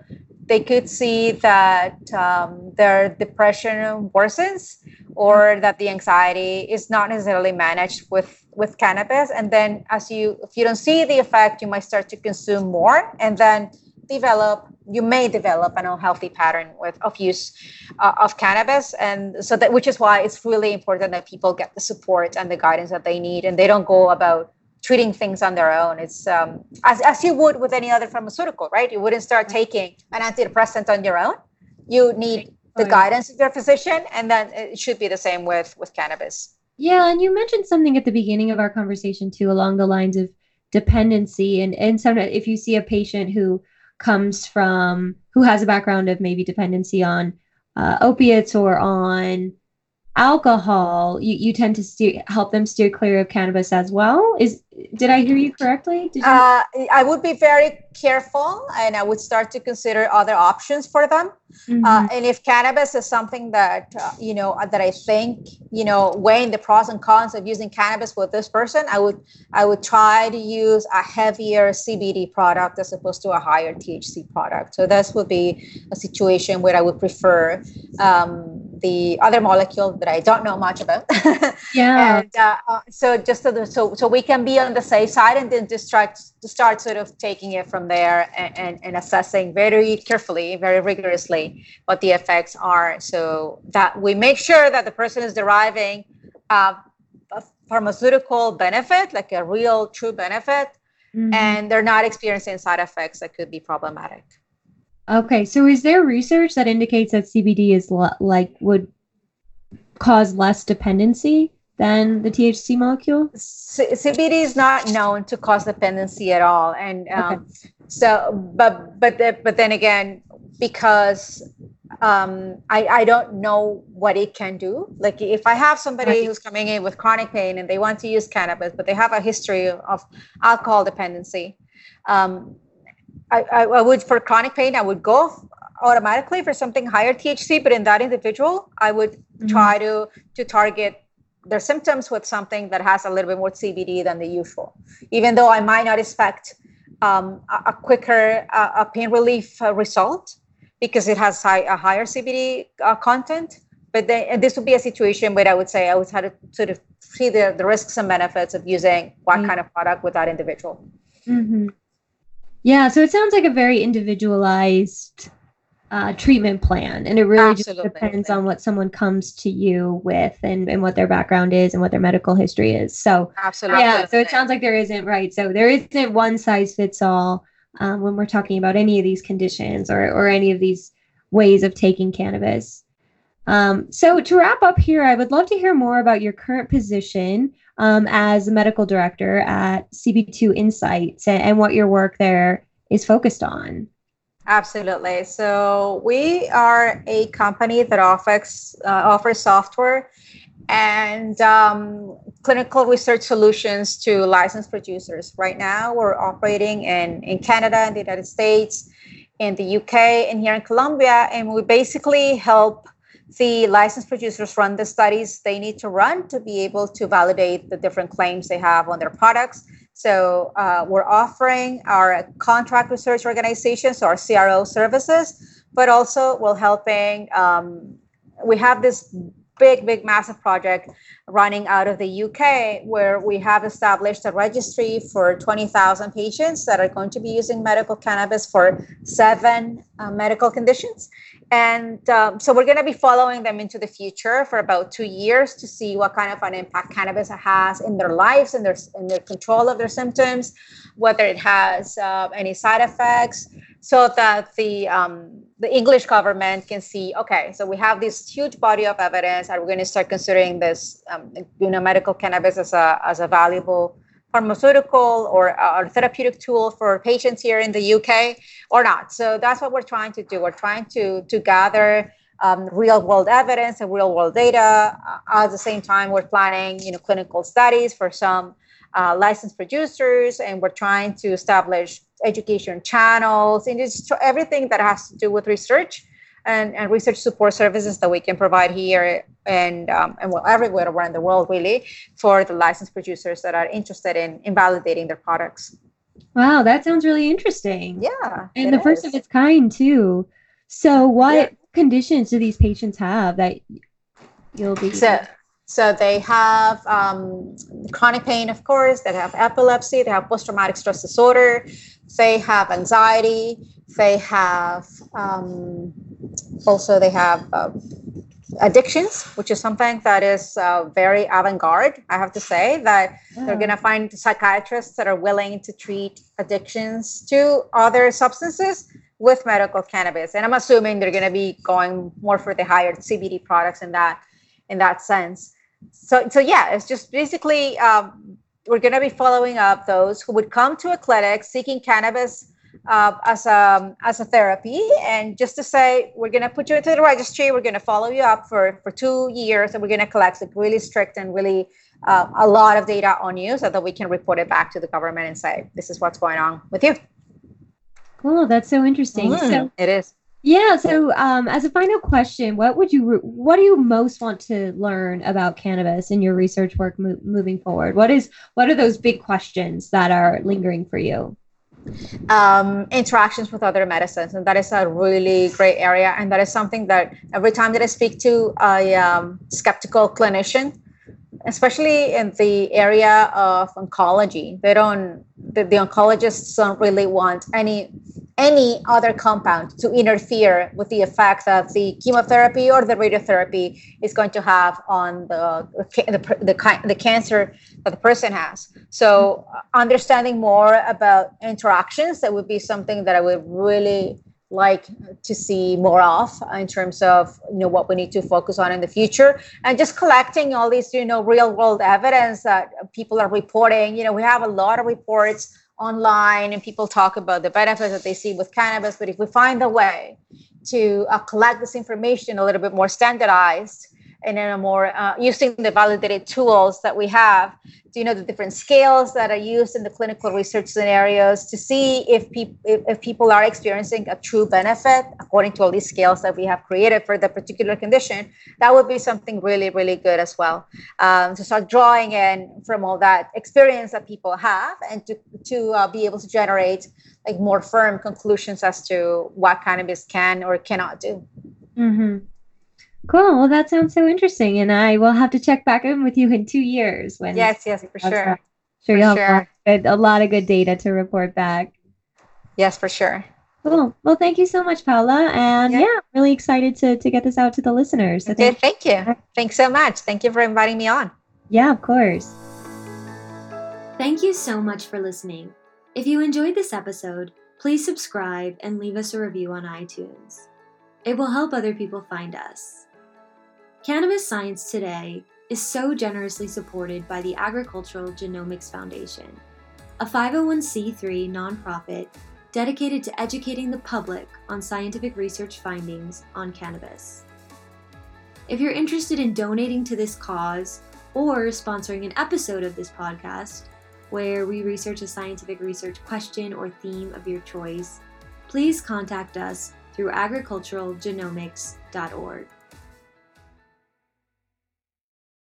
S2: they could see that um, their depression worsens or that the anxiety is not necessarily managed with with cannabis and then as you if you don't see the effect you might start to consume more and then develop you may develop an unhealthy pattern with of use uh, of cannabis and so that which is why it's really important that people get the support and the guidance that they need and they don't go about treating things on their own. It's um, as, as you would with any other pharmaceutical, right? You wouldn't start taking an antidepressant on your own. You need the oh, guidance of your physician, and then it should be the same with with cannabis.
S1: Yeah, and you mentioned something at the beginning of our conversation too, along the lines of dependency, and and sometimes if you see a patient who comes from who has a background of maybe dependency on uh, opiates or on alcohol, you, you tend to steer, help them steer clear of cannabis as well. Is did I hear you correctly? You-
S2: uh, I would be very careful and I would start to consider other options for them. Mm-hmm. Uh, and if cannabis is something that, uh, you know, that I think, you know, weighing the pros and cons of using cannabis with this person, I would, I would try to use a heavier CBD product as opposed to a higher THC product. So this would be a situation where I would prefer um, the other molecule that I don't know much about. *laughs*
S1: yeah.
S2: and uh, uh, so just so, the, so, so we can be on the safe side and then just start to start sort of taking it from there and, and, and, assessing very carefully very rigorously what the effects are. So that we make sure that the person is deriving uh, a pharmaceutical benefit like a real true benefit mm-hmm. and they're not experiencing side effects that could be problematic.
S1: Okay so is there research that indicates that cbd is like would cause less dependency than the THC molecule?
S2: C- CBD is not known to cause dependency at all, and um, okay. so but but the, but then again, because um, I I don't know what it can do. Like if I have somebody right. who's coming in with chronic pain and they want to use cannabis, but they have a history of alcohol dependency. Um, I, I, I would for chronic pain, I would go automatically for something higher THC, but in that individual, I would mm-hmm. try to to target their symptoms with something that has a little bit more CBD than the usual, even though I might not expect um, a, a, quicker uh, a pain relief uh, result because it has high, a higher CBD uh, content. But then this would be a situation where I would say I would have to sort of see the, the risks and benefits of using what mm-hmm. kind of product with that individual.
S1: Mm-hmm. Yeah, so it sounds like a very individualized uh, treatment plan. And it really Absolutely. just depends on what someone comes to you with and, and what their background is and what their medical history is. So,
S2: Absolutely.
S1: yeah, so it sounds like there isn't, right? So there isn't one size fits all um, when we're talking about any of these conditions or, or any of these ways of taking cannabis. Um, so to wrap up here, I would love to hear more about your current position um, as a medical director at CB2 Insights and, and what your work there is focused on.
S2: Absolutely. So we are a company that offers uh, offers software and um, clinical research solutions to licensed producers. Right now, we're operating in in Canada, in the United States, in the UK, and here in Colombia, and we basically help the licensed producers run the studies they need to run to be able to validate the different claims they have on their products so uh, we're offering our contract research organizations, our CRO services, but also we're helping. Um, we have this big, big, massive project running out of the UK where we have established a registry for 20,000 patients that are going to be using medical cannabis for seven uh, medical conditions. And um, so we're going to be following them into the future for about two years to see what kind of an impact cannabis has in their lives and their in their control of their symptoms, whether it has uh, any side effects, so that the um, the English government can see. Okay, so we have this huge body of evidence, and we're going to start considering this, um, you know, medical cannabis as a as a valuable pharmaceutical or, or therapeutic tool for patients here in the UK or not. So that's what we're trying to do. We're trying to to gather um, real world evidence and real world data. Uh, at the same time, we're planning you know clinical studies for some uh, licensed producers, and we're trying to establish education channels and just everything that has to do with research and, and research support services that we can provide here and um, and well everywhere around the world really for the licensed producers that are interested in, in validating their products.
S1: Wow, that sounds really interesting.
S2: Yeah.
S1: And the is. first of its kind too. So what yeah. conditions do these patients have that you'll be
S2: so so they have um, chronic pain, of course. They have epilepsy. They have post-traumatic stress disorder. They have anxiety. They have um, also they have uh, addictions, which is something that is uh, very avant-garde. I have to say that yeah. they're going to find psychiatrists that are willing to treat addictions to other substances with medical cannabis, and I'm assuming they're going to be going more for the higher CBD products in that in that sense so so yeah it's just basically um, we're going to be following up those who would come to a clinic seeking cannabis uh, as a as a therapy. And just to say we're going to put you into the registry. We're going to follow you up for for two years and we're going to collect like really strict and really uh, a lot of data on you so that we can report it back to the government and say this is what's going on with you.
S1: Cool that's so interesting. Mm, so
S2: it is
S1: yeah. So, um, as a final question, what would you what do you most want to learn about cannabis in your research work mo- moving forward? What is what are those big questions that are lingering for you?
S2: Um, interactions with other medicines, and that is a really great area. And that is something that every time that I speak to a um, skeptical clinician, especially in the area of oncology, they don't the, the oncologists don't really want any any other compound to interfere with the effect that the chemotherapy or the radiotherapy is going to have on the the, the, the cancer that the person has. So understanding more about interactions that would be something that I would really like to see more of in terms of you know what we need to focus on in the future and just collecting all these you know real world evidence that people are reporting you know we have a lot of reports online and people talk about the benefits that they see with cannabis. But if we find a way to uh, collect this information a little bit more standardized and in a more uh, using the validated tools that we have. Do you know the different scales that are used in the clinical research scenarios to see if people if, if, people are experiencing a true benefit according to all these scales that we have created for the particular condition? That would be something really really good as well. Um, to start drawing in from all that experience that people have and to to uh, be able to generate like more firm conclusions as to what cannabis can or cannot do.
S1: Mm-hmm. Cool. Well, that sounds so interesting, and I will have to check back in with you in two years when.
S2: Yes, yes, for sure. Sure,
S1: for you'll sure. have a lot of good data to report back.
S2: Yes, for sure.
S1: Cool. Well, thank you so much, Paula, and yeah, yeah really excited to to get this out to the listeners.
S2: So okay, thank, thank you. Thanks so much. Thank you for inviting me on.
S1: Yeah, of course. Thank you so much for listening. If you enjoyed this episode, please subscribe and leave us a review on iTunes. It will help other people find us. Cannabis Science Today is so generously supported by the Agricultural Genomics Foundation, a 501c3 nonprofit dedicated to educating the public on scientific research findings on cannabis. If you're interested in donating to this cause or sponsoring an episode of this podcast, where we research a scientific research question or theme of your choice, please contact us through agriculturalgenomics.org.